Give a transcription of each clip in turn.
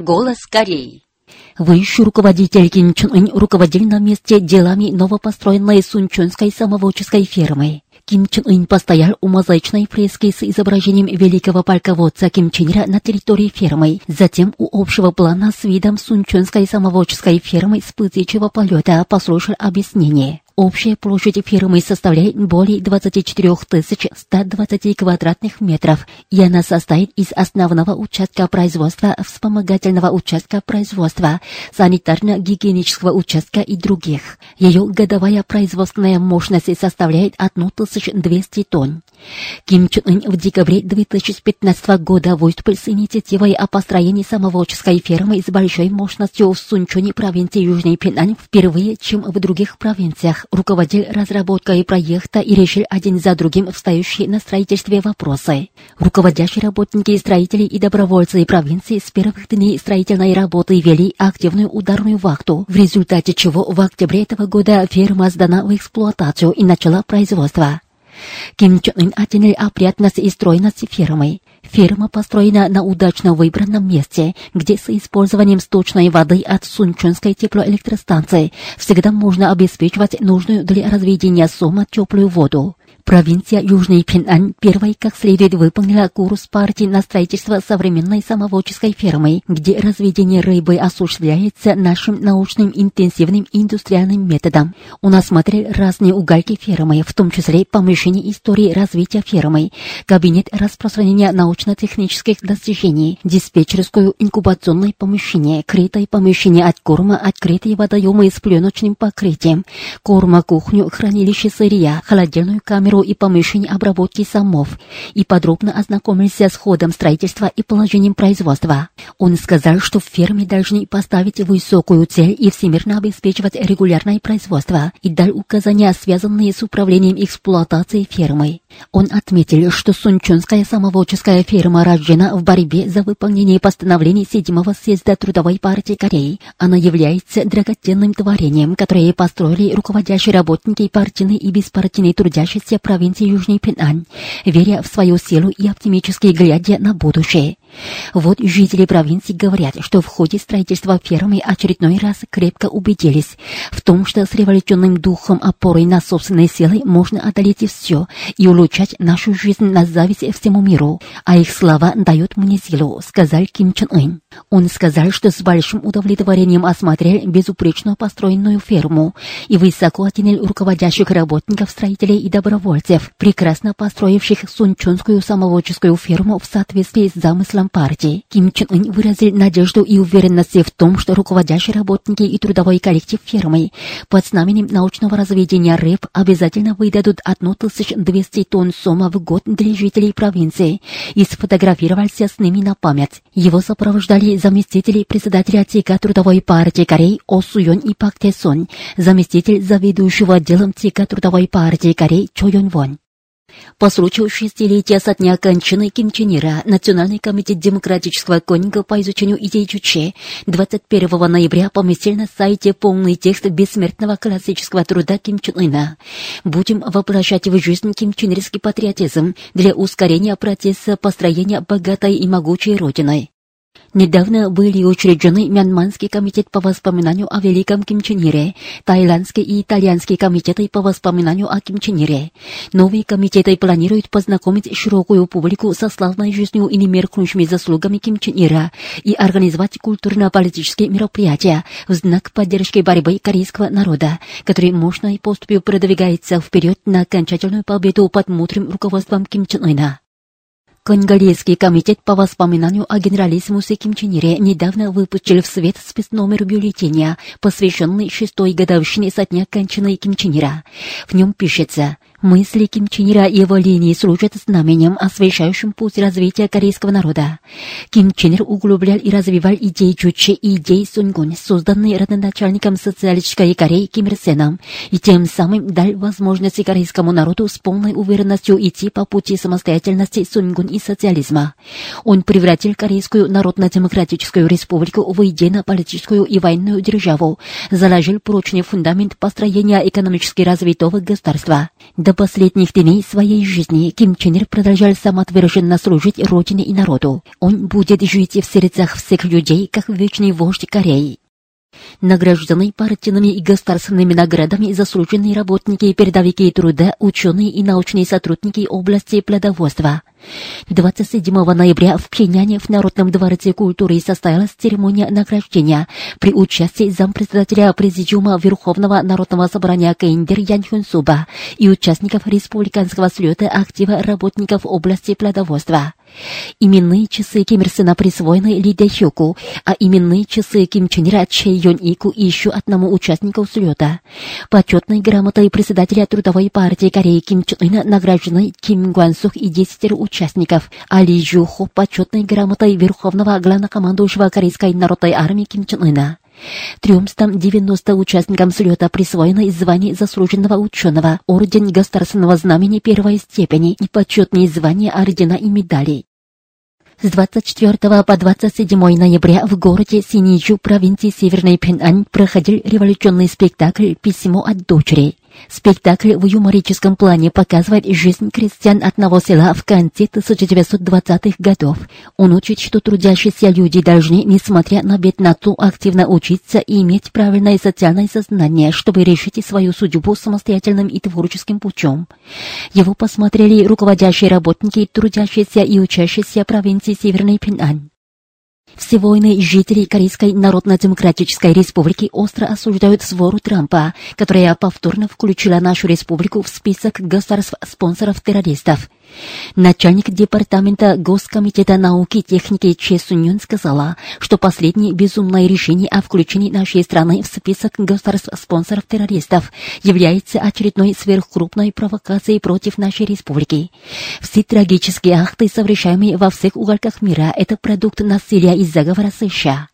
Голос Кореи. Высший руководитель Ким Чен Ын руководил на месте делами новопостроенной сунчонской самоводческой фермы. Ким Чен Ын постоял у мозаичной фрески с изображением великого полководца Ким Чен Ира на территории фермы, затем у общего плана с видом сунчонской самоводческой фермы с птичьего полета послушал объяснение. Общая площадь фермы составляет более 24 120 квадратных метров, и она состоит из основного участка производства, вспомогательного участка производства, санитарно-гигиенического участка и других. Ее годовая производственная мощность составляет 1200 тонн. Ким Чен Ын в декабре 2015 года выступил с инициативой о построении самоводческой фермы с большой мощностью в Сунчоне провинции Южный Пенань впервые, чем в других провинциях руководил разработкой проекта и решил один за другим встающие на строительстве вопросы. Руководящие работники, строители и добровольцы провинции с первых дней строительной работы вели активную ударную вахту, в результате чего в октябре этого года ферма сдана в эксплуатацию и начала производство. Ким Чен Ын оценил опрятность и стройность фермы. Ферма построена на удачно выбранном месте, где с использованием сточной воды от Сунчонской теплоэлектростанции всегда можно обеспечивать нужную для разведения сома теплую воду. Провинция Южный Пенань первой как следует выполнила курс партии на строительство современной самоводческой фермы, где разведение рыбы осуществляется нашим научным интенсивным индустриальным методом. Он осмотрел разные угольки фермы, в том числе помещение истории развития фермы, кабинет распространения научно-технических достижений, диспетчерскую инкубационное помещение, крытое помещение от корма, открытые водоемы с пленочным покрытием, корма кухню, хранилище сырья, холодильную камеру и помещение обработки самов и подробно ознакомился с ходом строительства и положением производства. Он сказал, что в ферме должны поставить высокую цель и всемирно обеспечивать регулярное производство и дал указания, связанные с управлением эксплуатацией фермы. Он отметил, что Сунчонская самоводческая ферма рождена в борьбе за выполнение постановлений седьмого съезда Трудовой партии Кореи. Она является драгоценным творением, которое построили руководящие работники партийные и беспартийные трудящиеся провинции Южный Пенань, веря в свою силу и оптимически глядя на будущее. Вот жители провинции говорят, что в ходе строительства фермы очередной раз крепко убедились в том, что с революционным духом опорой на собственные силы можно одолеть все и улучшать нашу жизнь на зависть всему миру. А их слова дают мне силу, сказал Ким Чен Ын. Он сказал, что с большим удовлетворением осмотрел безупречно построенную ферму и высоко оценил руководящих работников, строителей и добровольцев, прекрасно построивших Сунчонскую самоводческую ферму в соответствии с замыслом партии. Ким Чен Ын выразил надежду и уверенность в том, что руководящие работники и трудовой коллектив фермы под знаменем научного разведения РЭП обязательно выдадут 1200 тонн сома в год для жителей провинции и сфотографировался с ними на память. Его сопровождали заместители председателя ЦК Трудовой партии Кореи О Суён и Пак Те Сон, заместитель заведующего отделом ЦК Трудовой партии Кореи Чо Йон Вон. По случаю шестилетия со дня кончины Ким Чен Ира Национальный комитет демократического конника по изучению идей Чуче 21 ноября поместил на сайте полный текст бессмертного классического труда Ким Чен Ына. Будем воплощать в жизнь Ким Чен Ирский патриотизм для ускорения процесса построения богатой и могучей Родины. Недавно были учреждены Мьянманский комитет по воспоминанию о великом Ким Чен Ире, Таиландский и Итальянский комитеты по воспоминанию о Ким Чен Ире. Новые комитеты планируют познакомить широкую публику со славной жизнью и немеркнущими заслугами Ким Чен Ира и организовать культурно-политические мероприятия в знак поддержки борьбы корейского народа, который мощной поступью продвигается вперед на окончательную победу под мудрым руководством Ким Чен Ына. Конголийский комитет по воспоминанию о генералиссимусе Ким Чен Ире недавно выпустил в свет спецномер бюллетеня, посвященный шестой годовщине со дня кончины Ким Чен Ира. В нем пишется Мысли Ким Чен Ира и его линии служат знаменем, освещающим путь развития корейского народа. Ким Чен Ир углублял и развивал идеи Чучи и идеи Сунгун, созданные родоначальником социалистической Кореи Ким Ир Сеном, и тем самым дал возможность корейскому народу с полной уверенностью идти по пути самостоятельности Сунгун и социализма. Он превратил Корейскую Народно-Демократическую Республику в едино-политическую и военную державу, заложил прочный фундамент построения экономически развитого государства. До последних дней своей жизни Ким Чен Ир продолжал самоотверженно служить Родине и народу. Он будет жить в сердцах всех людей, как вечный вождь Кореи. Награждены партийными и государственными наградами заслуженные работники передовики труда, ученые и научные сотрудники области плодоводства. 27 ноября в Пхеняне в Народном дворце культуры состоялась церемония награждения при участии зампредседателя Президиума Верховного Народного собрания КНДР Ян Хюн Суба и участников республиканского слета актива работников области плодоводства. Именные часы Ким Ир Сена присвоены Ли Дэхюку, а именные часы Ким Чен Ира Чэй Йон Ику и еще одному участнику слета. Почетной грамотой председателя Трудовой партии Кореи Ким Чен Ына награждены Ким Гуан Сух и десятеро участников, а Ли Жуху почетной грамотой Верховного главнокомандующего Корейской народной армии Ким Чен Ына. Трёмстам 90 участникам слета присвоено звание заслуженного ученого, орден государственного знамени первой степени и почетные звания ордена и медалей. С 24 по 27 ноября в городе Синичу, провинции Северной Пенань, проходил революционный спектакль «Письмо от дочери». Спектакль в юморическом плане показывает жизнь крестьян одного села в конце 1920-х годов. Он учит, что трудящиеся люди должны, несмотря на бедноту, активно учиться и иметь правильное социальное сознание, чтобы решить свою судьбу самостоятельным и творческим путем. Его посмотрели руководящие работники, трудящиеся и учащиеся провинции Северной Пинань. Все войны жители Корейской Народно-Демократической Республики остро осуждают свору Трампа, которая повторно включила нашу республику в список государств-спонсоров террористов. Начальник департамента Госкомитета науки и техники Че Суньон сказала, что последнее безумное решение о включении нашей страны в список государств-спонсоров террористов является очередной сверхкрупной провокацией против нашей республики. Все трагические акты, совершаемые во всех уголках мира, это продукт насилия и заговора США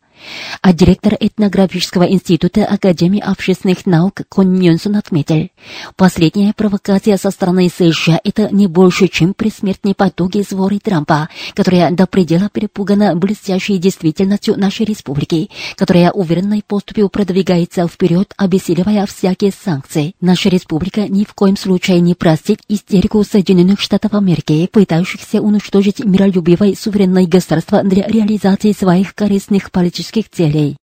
а директор этнографического института Академии общественных наук Кон Мюнсон отметил, последняя провокация со стороны США – это не больше, чем предсмертные потуги своры Трампа, которая до предела перепугана блестящей действительностью нашей республики, которая уверенной поступью продвигается вперед, обессиливая всякие санкции. Наша республика ни в коем случае не простит истерику Соединенных Штатов Америки, пытающихся уничтожить миролюбивое суверенное государство для реализации своих корыстных политических политических целей.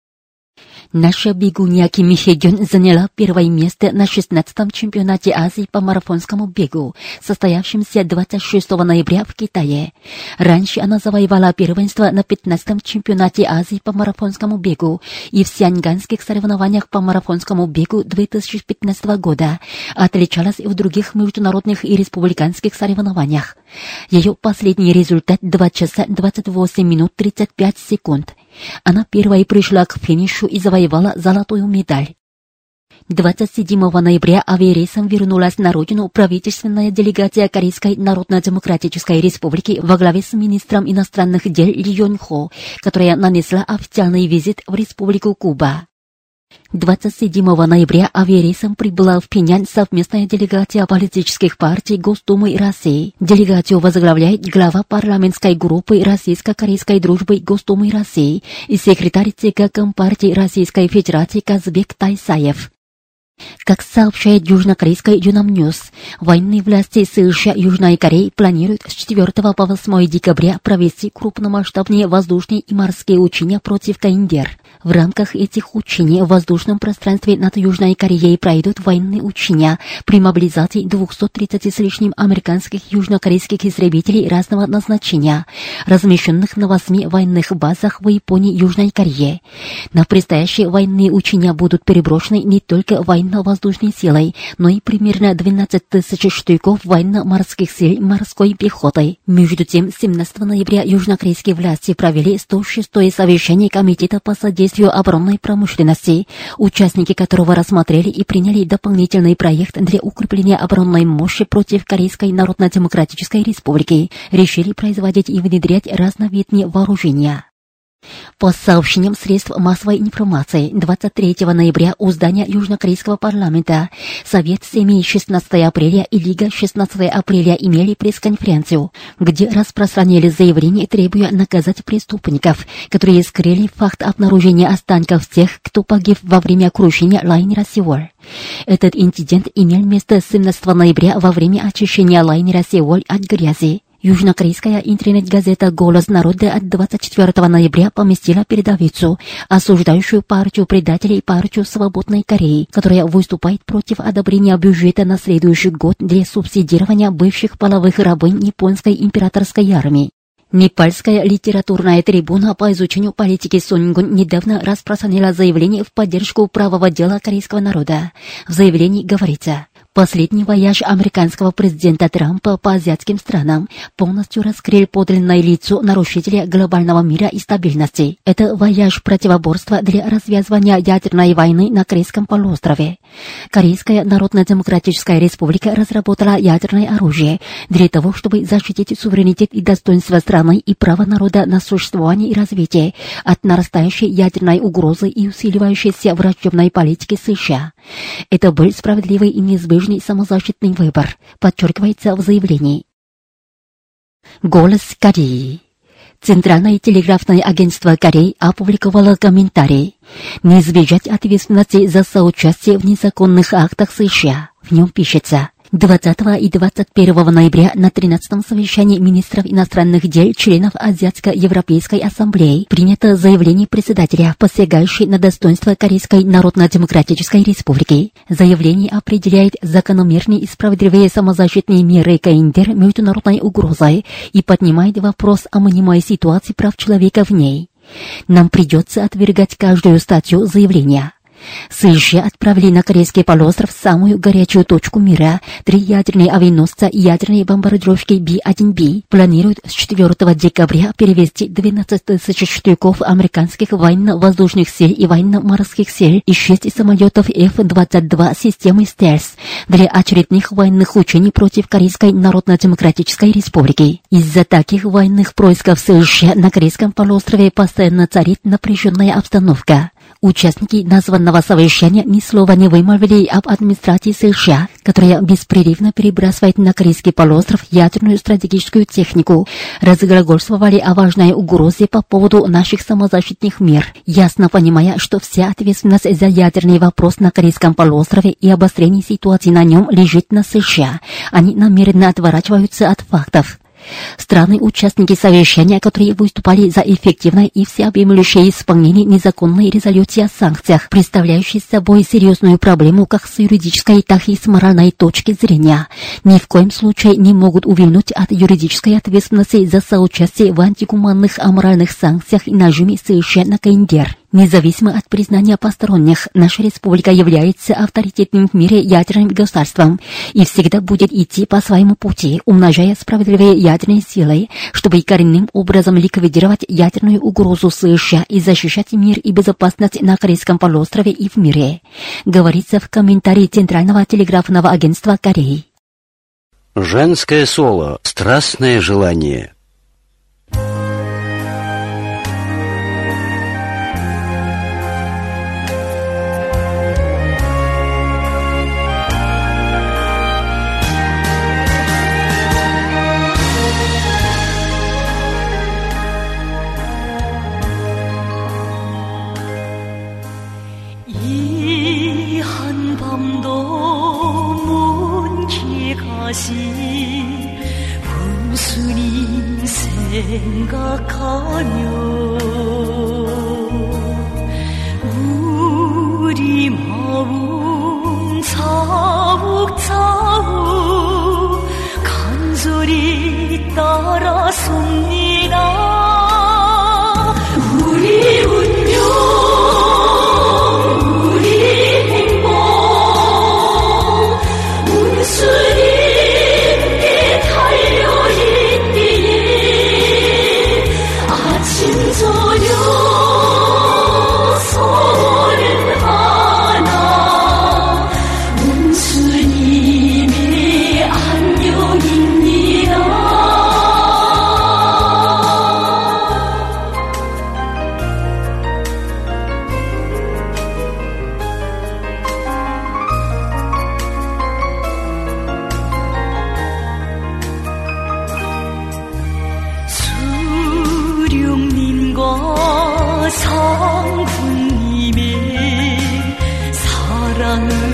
Наша бегунья Ким Хедюн заняла первое место на 16-м чемпионате Азии по марафонскому бегу, состоявшемся 26 ноября в Китае. Раньше она завоевала первенство на 15-м чемпионате Азии по марафонскому бегу и в сианганских соревнованиях по марафонскому бегу 2015 года, отличалась и в других международных и республиканских соревнованиях. Ее последний результат 2 часа 28 минут 35 секунд. Она первой пришла к финишу и завоевала золотую медаль. 27 ноября авиарейсом вернулась на родину правительственная делегация Корейской Народно-Демократической Республики во главе с министром иностранных дел Ли Йон которая нанесла официальный визит в Республику Куба. 27 ноября авиарейсом прибыла в Пхеньян совместная делегация политических партий Госдумы России. Делегацию возглавляет глава парламентской группы Российско-Корейской дружбы Госдумы России и секретарь ЦК Компартии Российской Федерации Казбек Тайсаев. Как сообщает южнокорейская Ёнхап Ньюс, военные власти США Южной Кореи планируют с 4 по 8 декабря провести крупномасштабные воздушные и морские учения против КНДР. В рамках этих учений в воздушном пространстве над Южной Кореей пройдут военные учения при мобилизации 230 с лишним американских южнокорейских истребителей разного назначения, размещенных на восьми военных базах в Японии и Южной Корее. На предстоящие военные учения будут переброшены не только военно-воздушной силой, но и примерно 12 тысяч штыков военно-морских сил морской пехотой. Между тем, 17 ноября южнокорейские власти провели 106-е совещание Комитета по содействию оборонной промышленности, участники которого рассмотрели и приняли дополнительный проект для укрепления оборонной мощи против Корейской Народно-Демократической Республики, решили производить и внедрять разновидные вооружения. По сообщениям средств массовой информации, 23 ноября у здания Южнокорейского парламента Совет семьи 16 апреля и Лига 16 апреля имели пресс-конференцию, где распространили заявление, требуя наказать преступников, которые скрыли факт обнаружения останков тех, кто погиб во время крушения лайнера «Сеуль». Этот инцидент имел место 17 ноября во время очищения лайнера «Сеуль» от грязи. Южнокорейская интернет-газета «Голос народа» от 24 ноября поместила передовицу, осуждающую партию предателей и партию Свободной Кореи, которая выступает против одобрения бюджета на следующий год для субсидирования бывших половых рабынь японской императорской армии. Непальская литературная трибуна по изучению политики Сунгун недавно распространила заявление в поддержку правого дела корейского народа. В заявлении говорится, Последний вояж американского президента Трампа по азиатским странам полностью раскрыл подлинное лицо нарушителя глобального мира и стабильности. Это вояж противоборства для развязывания ядерной войны на Корейском полуострове. Корейская Народно-Демократическая Республика разработала ядерное оружие для того, чтобы защитить суверенитет и достоинство страны и право народа на существование и развитие от нарастающей ядерной угрозы и усиливающейся враждебной политики США. Это был справедливый и неизбежный самозащитный выбор, подчеркивается в заявлении. Голос Кореи Центральное телеграфное агентство Кореи опубликовало комментарий «Не избежать ответственности за соучастие в незаконных актах США». В нем пишется – 20 и 21 ноября на 13-м совещании министров иностранных дел членов Азиатско-Европейской ассамблеи принято заявление председателя, посягающее на достоинство Корейской Народно-Демократической Республики. Заявление определяет закономерные и справедливые самозащитные меры КНДР международной угрозой и поднимает вопрос о мнимой ситуации прав человека в ней. Нам придется отвергать каждую статью заявления. США отправили на Корейский полуостров самую горячую точку мира. Три ядерные авианосца и ядерные бомбардировки B-1B планируют с 4 декабря перевести 12 тысяч штыков американских военно-воздушных сил и военно-морских сил и 6 самолетов F-22 системы «Стелс» для очередных военных учений против Корейской Народно-Демократической Республики. Из-за таких военных происков США на Корейском полуострове постоянно царит напряженная обстановка. Участники названного совещания ни слова не вымолвили об администрации США, которая беспрерывно перебрасывает на Корейский полуостров ядерную стратегическую технику, разглагольствовали о важной угрозе по поводу наших самозащитных мер, ясно понимая, что вся ответственность за ядерный вопрос на Корейском полуострове и обострение ситуации на нем лежит на США. Они намеренно отворачиваются от фактов. Страны-участники совещания, которые выступали за эффективное и всеобъемлющее исполнение незаконной резолюции о санкциях, представляющей собой серьезную проблему как с юридической, так и с моральной точки зрения, ни в коем случае не могут увильнуть от юридической ответственности за соучастие в антигуманных аморальных санкциях и нажиме на КНДР. Независимо от признания посторонних, наша республика является авторитетным в мире ядерным государством и всегда будет идти по своему пути, умножая справедливые ядерные силы, чтобы коренным образом ликвидировать ядерную угрозу США и защищать мир и безопасность на Корейском полуострове и в мире, говорится в комментарии Центрального телеграфного агентства Кореи. Женское соло. Страстное желание. one.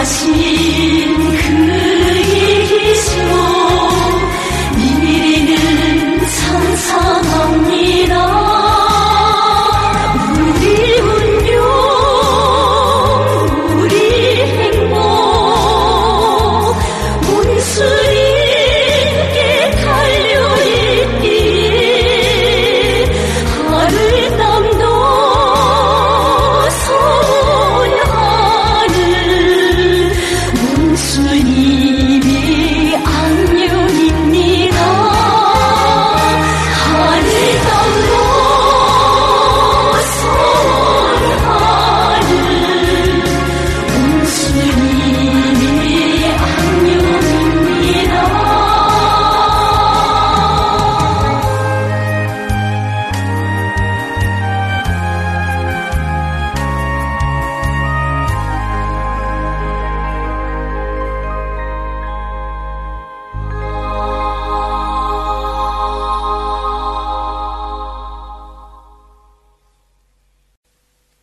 assim.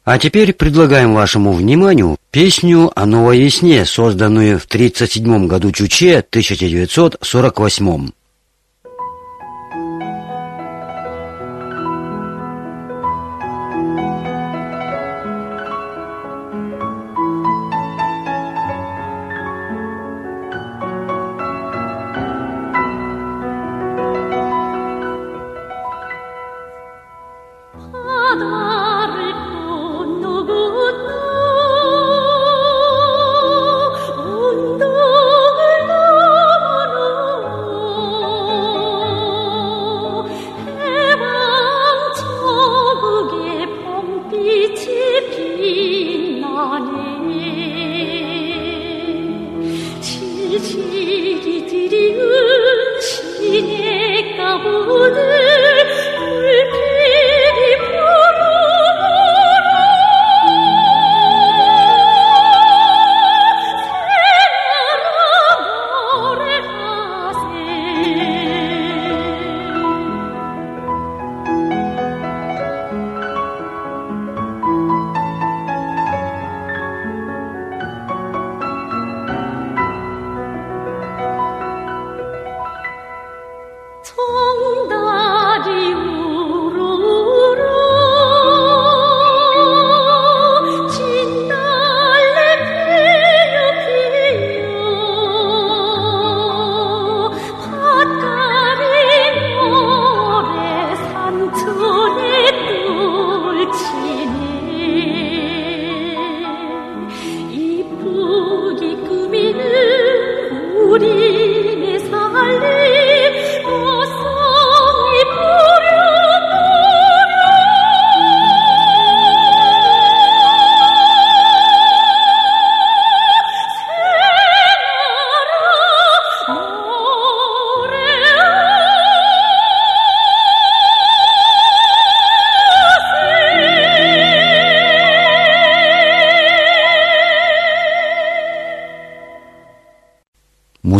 А теперь предлагаем вашему вниманию песню о новой весне, созданную в 1937 году Чуче 1948.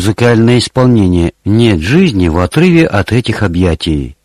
Музыкальное исполнение «Нет жизни» в отрыве от этих объятий.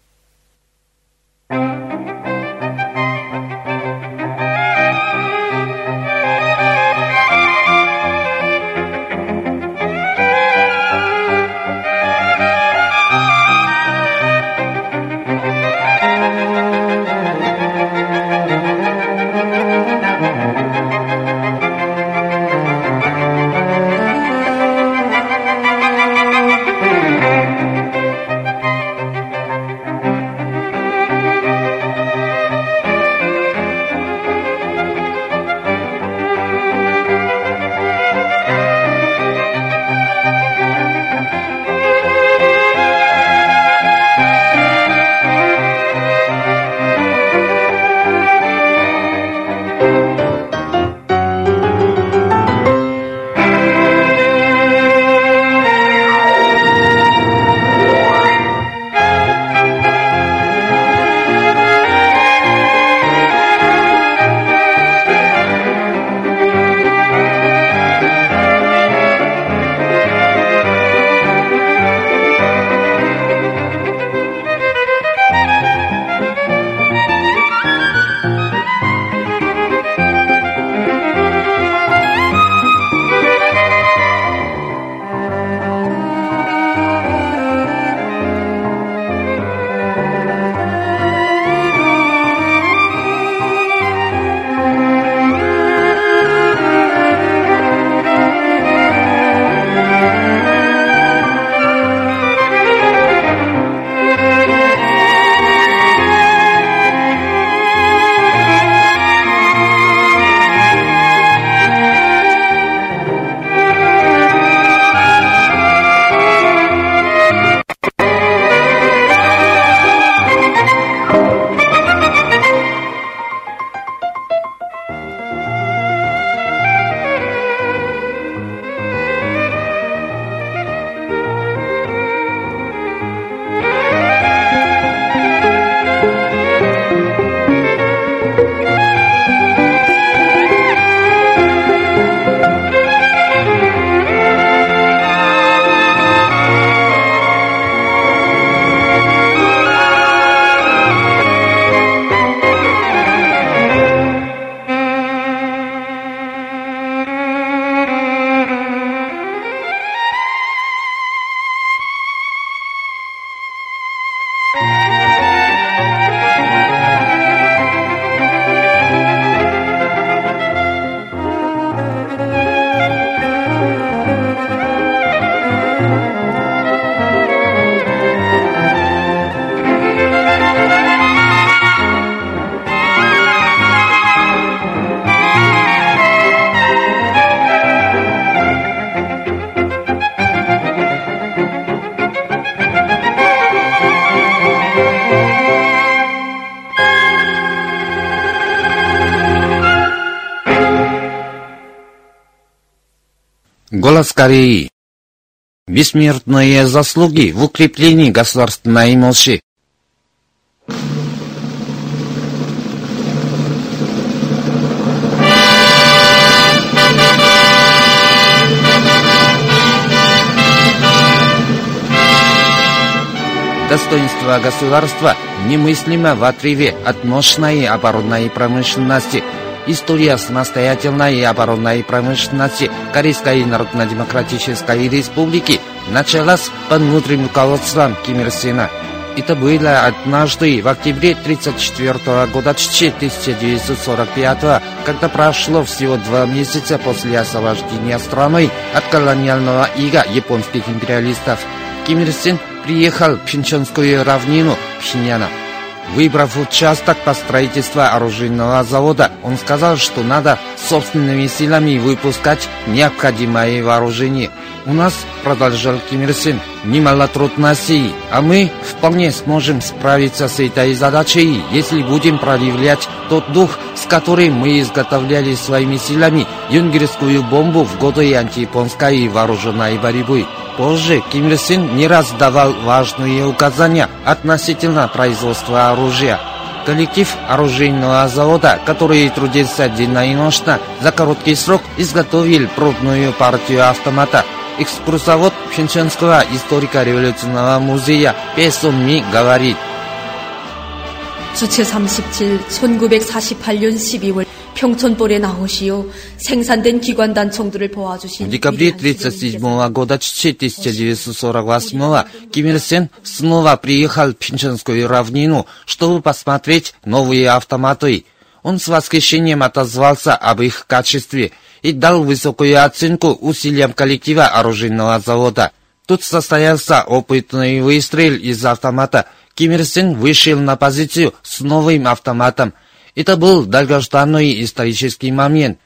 Голос Кореи. Бессмертные заслуги в укреплении государственной мощи. Достоинство государства немыслимо в отрыве от мощной оборонной промышленности – История самостоятельной оборонной промышленности Корейской Народно-Демократической Республики началась под внутренним руководством Ким Ир Сена. Это было однажды в октябре 1934 года 1945 когда прошло всего два месяца после освобождения страны от колониального ига японских империалистов. Ким Ир Сен приехал в Пинчонскую равнину Пхеньяна. Выбрав участок по строительству оружейного завода, он сказал, что надо собственными силами выпускать необходимое вооружение. У нас, продолжал Ким Ир Сен, немало трудностей, а мы вполне сможем справиться с этой задачей, если будем проявлять тот дух, с которым мы изготовляли своими силами юнгерскую бомбу в годы антияпонской вооруженной борьбы. Позже Ким Ир Сен не раз давал важные указания относительно производства оружия. Коллектив оружейного завода, который трудился денно и ночно, за короткий срок изготовил пробную партию автомата. Экскурсовод Пхенчанского историко-революционного музея Песон Ми говорит. 주체 37, 1948년 12월 평촌볼에 나오시오. 생산된 기관 단총들을 보아주신 В декабре 1937 года 1948 Ким Ир Сен снова приехал в Пинчанскую равнину, чтобы посмотреть новые автоматы. Он с восхищением отозвался об их качестве и дал высокую оценку усилиям коллектива оружейного завода. Тут состоялся опытный выстрел из автомата. Ким Ир Сен вышел на позицию с новым автоматом. это был долгожданный исторический момент.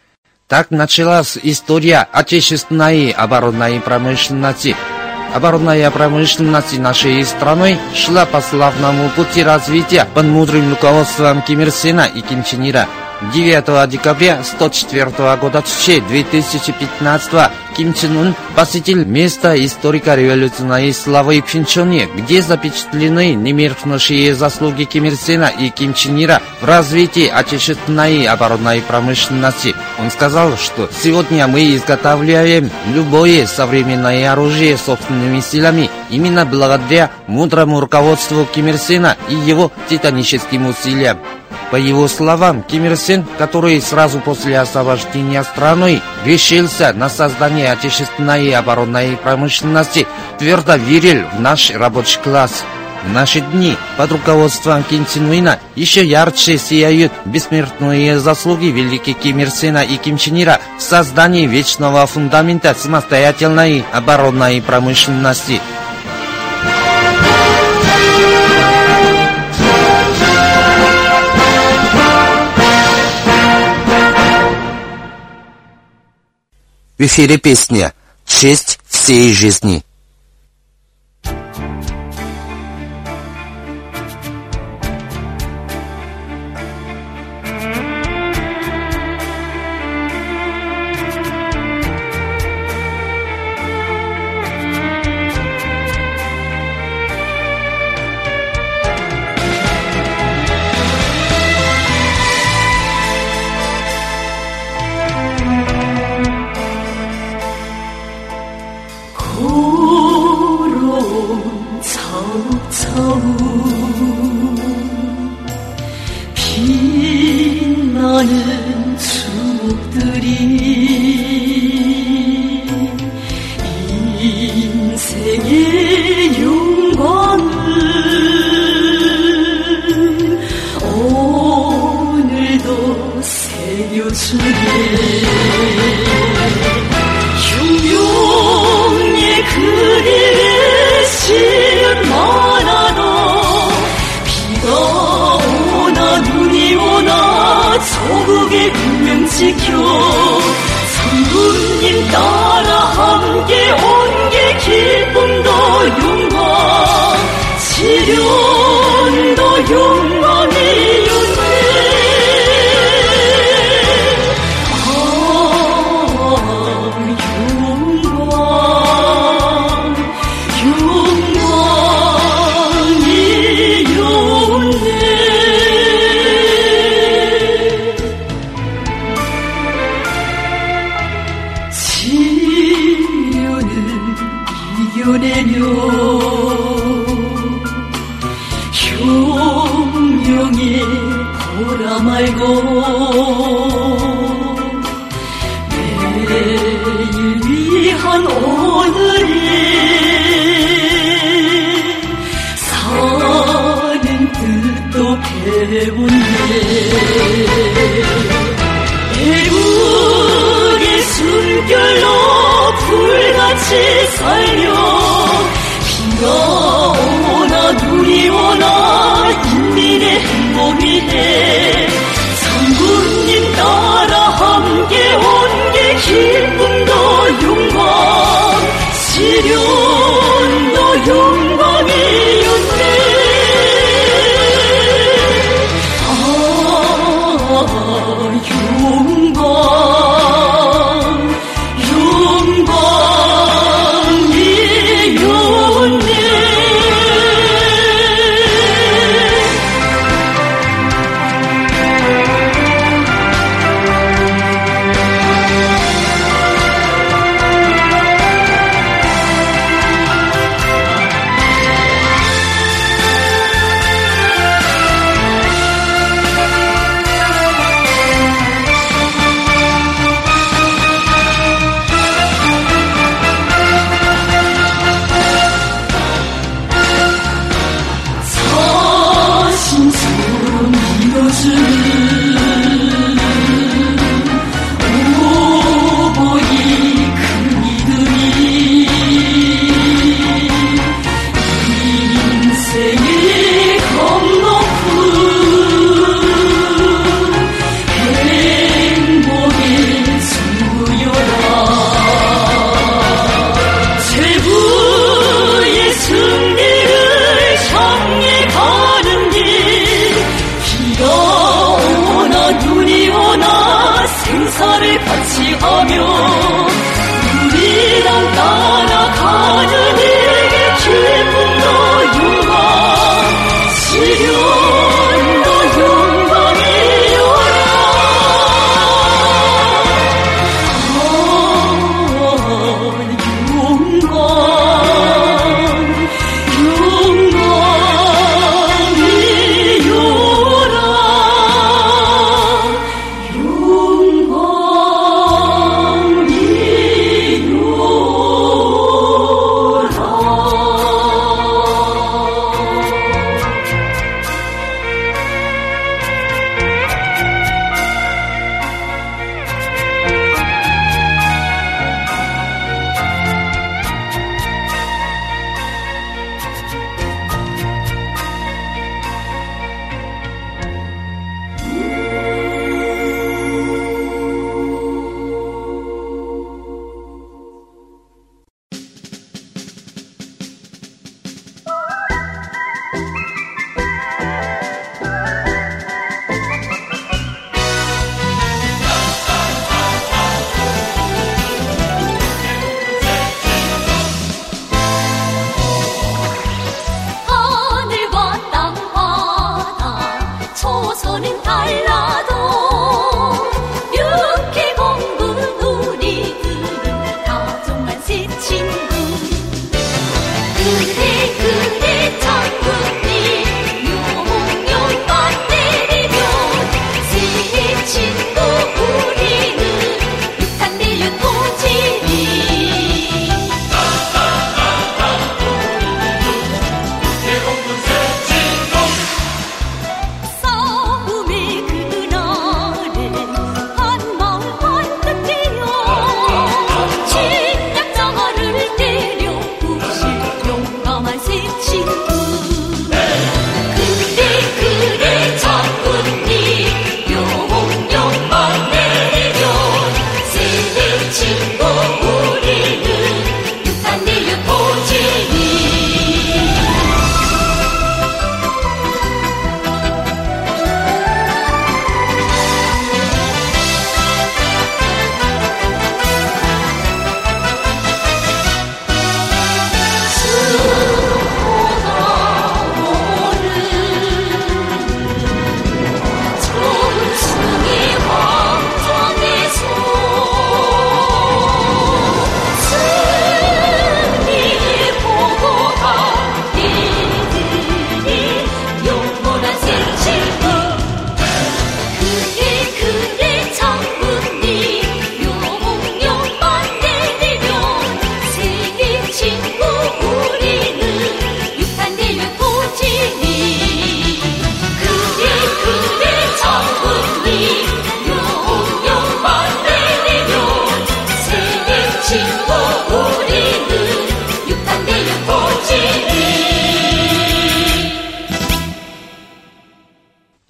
Так началась история отечественной оборонной промышленности. Оборонная промышленность нашей страны шла по славному пути развития под мудрым руководством Ким Ир Сена и Ким Чен Ира. 9 декабря 104 года 2015 Ким Чен Ун посетил место историко-революционной славы Пинчоне, где запечатлены немеркнущие заслуги Ким Ир Сена и Ким Чен Ира в развитии отечественной оборонной промышленности. Он сказал, что сегодня мы изготавливаем любое современное оружие собственными силами, именно благодаря мудрому руководству Ким Ир Сена и его титаническим усилиям. По его словам, Ким Ир Сен, который сразу после освобождения страны решился на создание отечественной оборонной промышленности, твердо верил в наш рабочий класс. В наши дни под руководством Ким Чен Уина еще ярче сияют бессмертные заслуги великих Ким Ир Сена и Ким Чен Ира в создании вечного фундамента самостоятельной оборонной промышленности – В эфире песня «Честь всей жизни».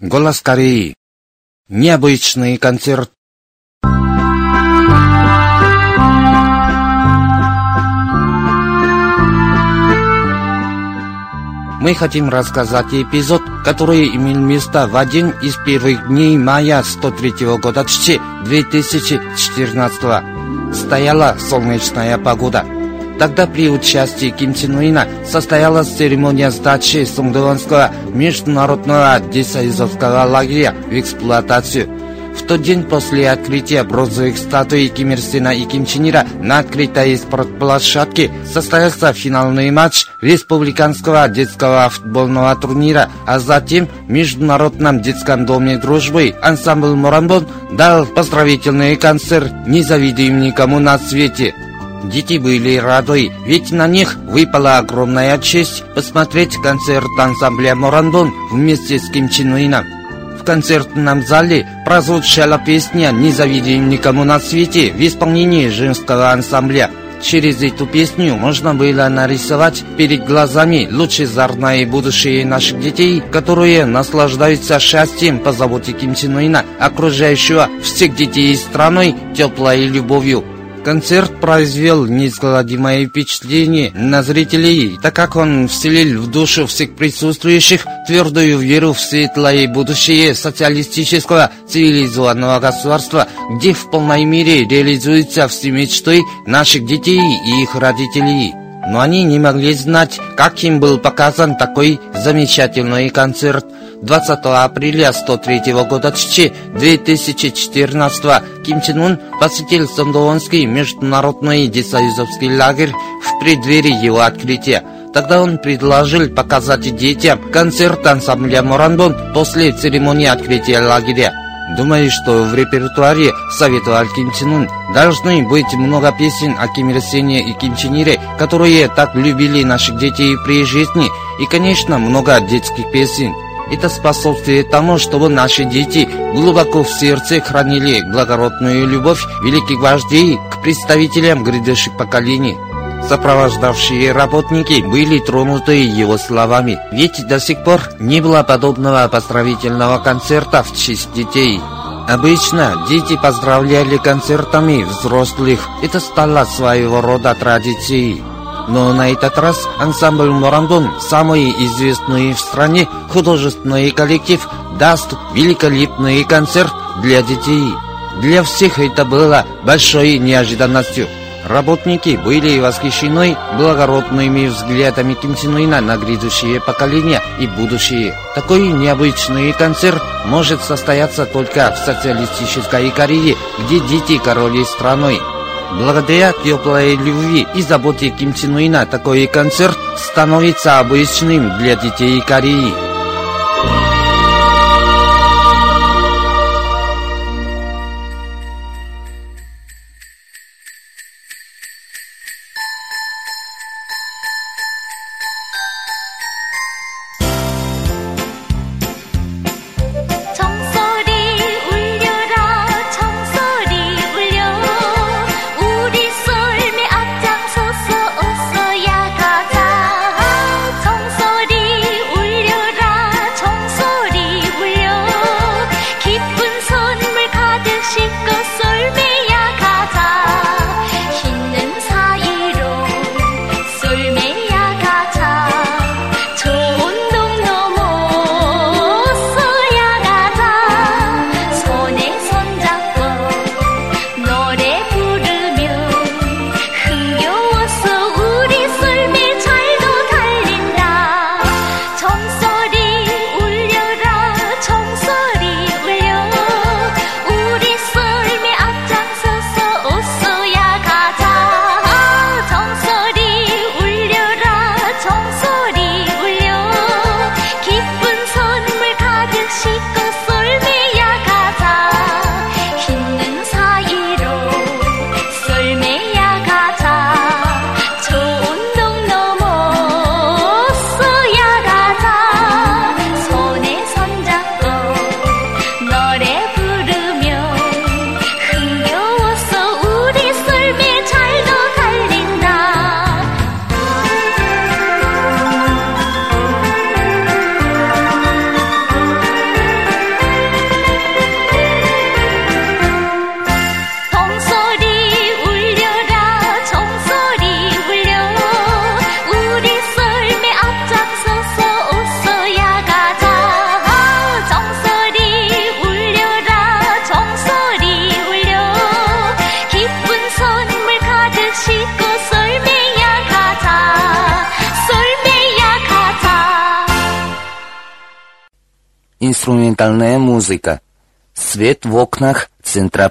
Голос Кореи. Необычный концерт. Мы хотим рассказать эпизод, который имел место в один из первых дней мая 103 года 2014 Стояла солнечная погода. Тогда при участии Ким Чен Уина состоялась церемония сдачи Сунгдонского международного десоюзовского лагеря в эксплуатацию. Тот день после открытия бронзовых статуй Ким Ир Сена и Ким Чен Ира на открытой спортплощадке состоялся финальный матч республиканского детского футбольного турнира, а затем в Международном детском доме дружбы ансамбль Моранбон дал поздравительный концерт «Не завидуем никому на свете». Дети были рады, ведь на них выпала огромная честь посмотреть концерт ансамбля Морандон вместе с Ким Чен Уином. Концертном зале прозвучала песня «Не завидуем никому на свете» в исполнении женского ансамбля. Через эту песню можно было нарисовать перед глазами лучезарное будущее наших детей, которые наслаждаются счастьем по заботе Ким Чен Уина, окружающего всех детей страной теплой любовью. Концерт произвел неизгладимое впечатление на зрителей, так как он вселил в душу всех присутствующих твердую веру в светлое будущее социалистического цивилизованного государства, где в полной мере реализуются все мечты наших детей и их родителей. Но они не могли знать, как им был показан такой замечательный концерт. 20 апреля 103 года 2014 Ким Чен Ун посетил Сондоонский международный десоюзовский лагерь в преддверии его открытия. Тогда он предложил показать детям концерт ансамбля Моранбон после церемонии открытия лагеря. Думаю, что в репертуаре советовал Ким Чен Ун должны быть много песен о Ким Ир Сене и Ким Чен Ире, которые так любили наших детей при жизни, и, конечно, много детских песен. Это способствует тому, чтобы наши дети глубоко в сердце хранили благородную любовь великих вождей к представителям грядущих поколений. Сопровождавшие работники были тронуты его словами, ведь до сих пор не было подобного поздравительного концерта в честь детей. Обычно дети поздравляли концертами взрослых, это стало своего рода традицией. Но на этот раз ансамбль Морандон, самый известный в стране художественный коллектив, даст великолепный концерт для детей. Для всех это было большой неожиданностью. Работники были восхищены благородными взглядами Ким Уина на грядущие поколения и будущее. Такой необычный концерт может состояться только в социалистической Корее, где дети короли страной. Благодаря теплой любви и заботе Ким Чен Уина такой концерт становится обычным для детей Кореи. Свет в окнах центра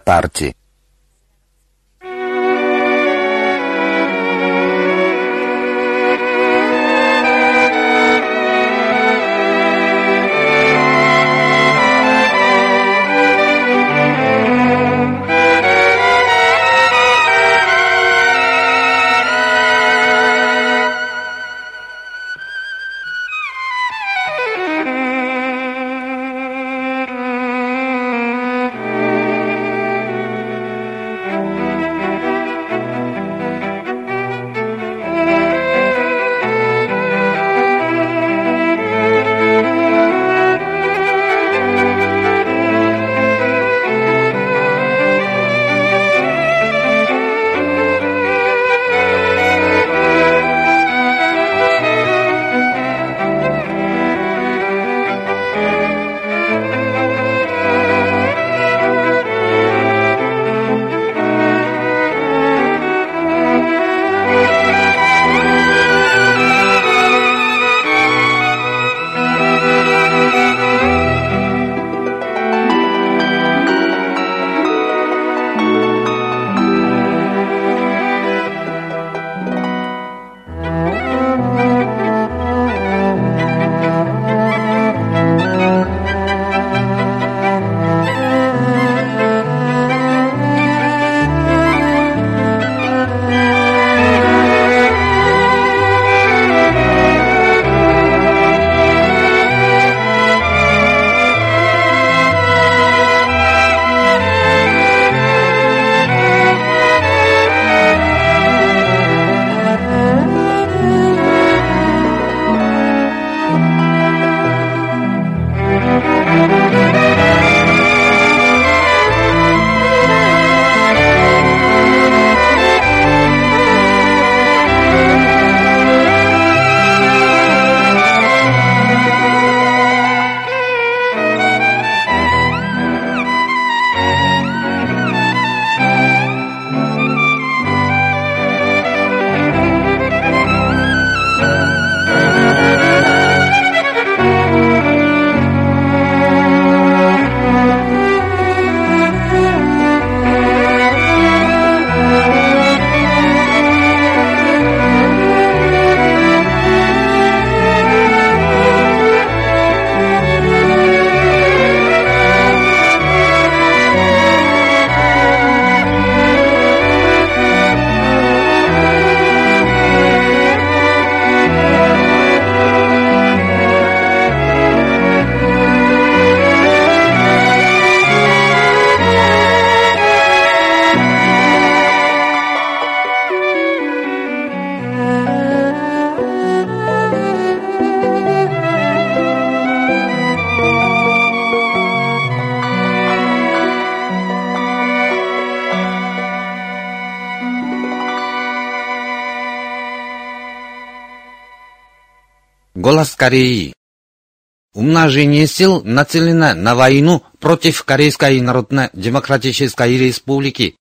Голос Кореи. Умножение сил нацелено на войну против Корейской Народно-Демократической Республики.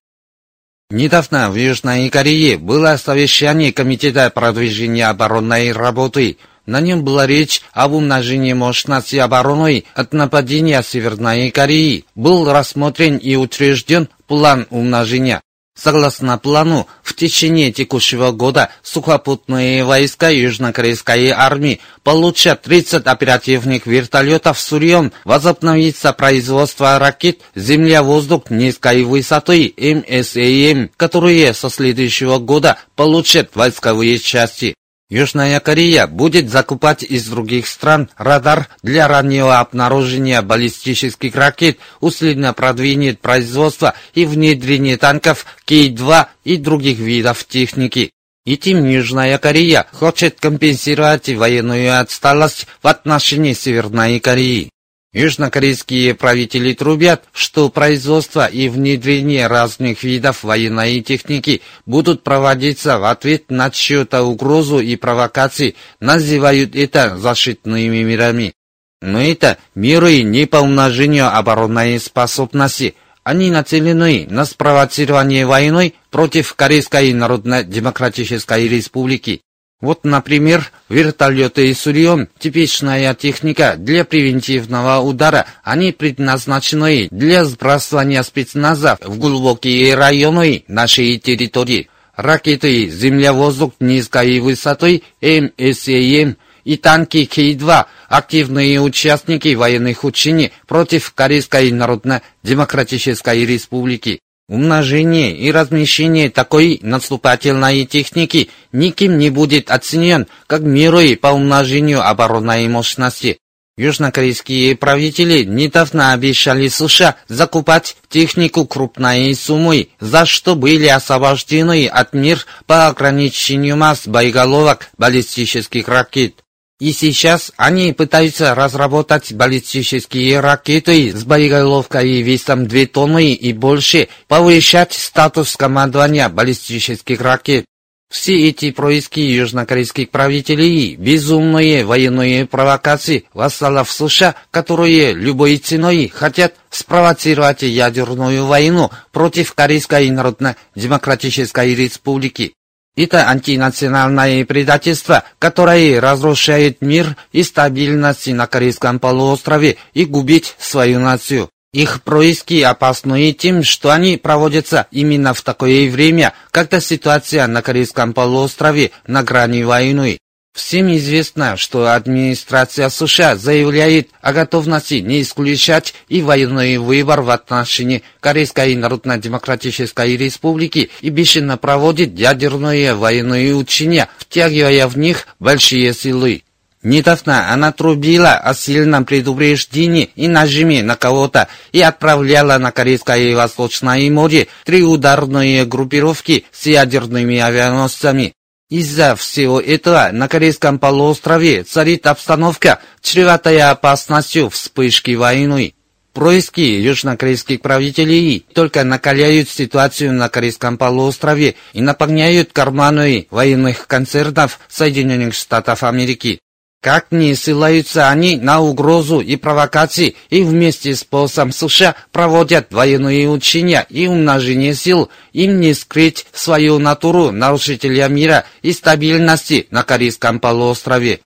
Недавно в Южной Корее было совещание Комитета продвижения оборонной работы. На нем была речь об умножении мощности обороны от нападения Северной Кореи. Был рассмотрен и утвержден план умножения. Согласно плану, в течение текущего года сухопутные войска Южнокорейской армии получат 30 оперативных вертолетов «Сурьон», возобновится производство ракет «Земля-воздух» низкой высоты МСАМ, которые со следующего года получат войсковые части. Южная Корея будет закупать из других стран радар для раннего обнаружения баллистических ракет, усиленно продвинет производство и внедрение танков К-2 и других видов техники. Этим Южная Корея хочет компенсировать военную отсталость в отношении Северной Кореи. Южнокорейские правители трубят, что производство и внедрение разных видов военной техники будут проводиться в ответ на чью-то угрозу и провокации, называют это защитными мирами. Но это меры не по умножению оборонной способности, они нацелены на спровоцирование войной против Корейской Народно-Демократической Республики. Вот, например, вертолеты и Сурион – типичная техника для превентивного удара. Они предназначены для сбрасывания спецназа в глубокие районы нашей территории. Ракеты «Земля-воздух» низкой высотой МСАМ и танки К-2 – активные участники военных учений против Корейской Народно-Демократической Республики. Умножение и размещение такой наступательной техники никем не будет оценен как мерой по умножению оборонной мощности. Южнокорейские правители недавно обещали США закупать технику крупной суммой, за что были освобождены от мер по ограничению масс боеголовок баллистических ракет. И сейчас они пытаются разработать баллистические ракеты с боеголовкой весом 2 тонны и больше, повышать статус командования баллистических ракет. Все эти происки южнокорейских правителей – безумные военные провокации вассалов США, которые любой ценой хотят спровоцировать ядерную войну против Корейской Народно-Демократической Республики. Это антинациональное предательство, которое разрушает мир и стабильность на Корейском полуострове и губит свою нацию. Их происки опасны тем, что они проводятся именно в такое время, когда ситуация на Корейском полуострове на грани войны. Всем известно, что администрация США заявляет о готовности не исключать и военный выбор в отношении Корейской Народно-Демократической Республики и бешено проводит ядерные военные учения, втягивая в них большие силы. Недавно она трубила о сильном предупреждении и нажиме на кого-то и отправляла на Корейское и Восточное море три ударные группировки с ядерными авианосцами. Из-за всего этого на Корейском полуострове царит обстановка, чреватая опасностью вспышки войны. Происки южнокорейских правителей только накаляют ситуацию на Корейском полуострове и наполняют карманы военных концернов Соединенных Штатов Америки. Как не ссылаются они на угрозу и провокации, и вместе с полсом США проводят военные учения и умножение сил, им не скрыть свою натуру нарушителя мира и стабильности на Корейском полуострове.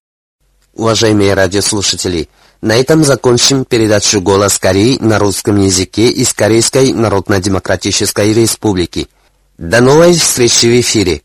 Уважаемые радиослушатели, на этом закончим передачу «Голос Кореи» на русском языке из Корейской Народно-Демократической Республики. До новой встречи в эфире!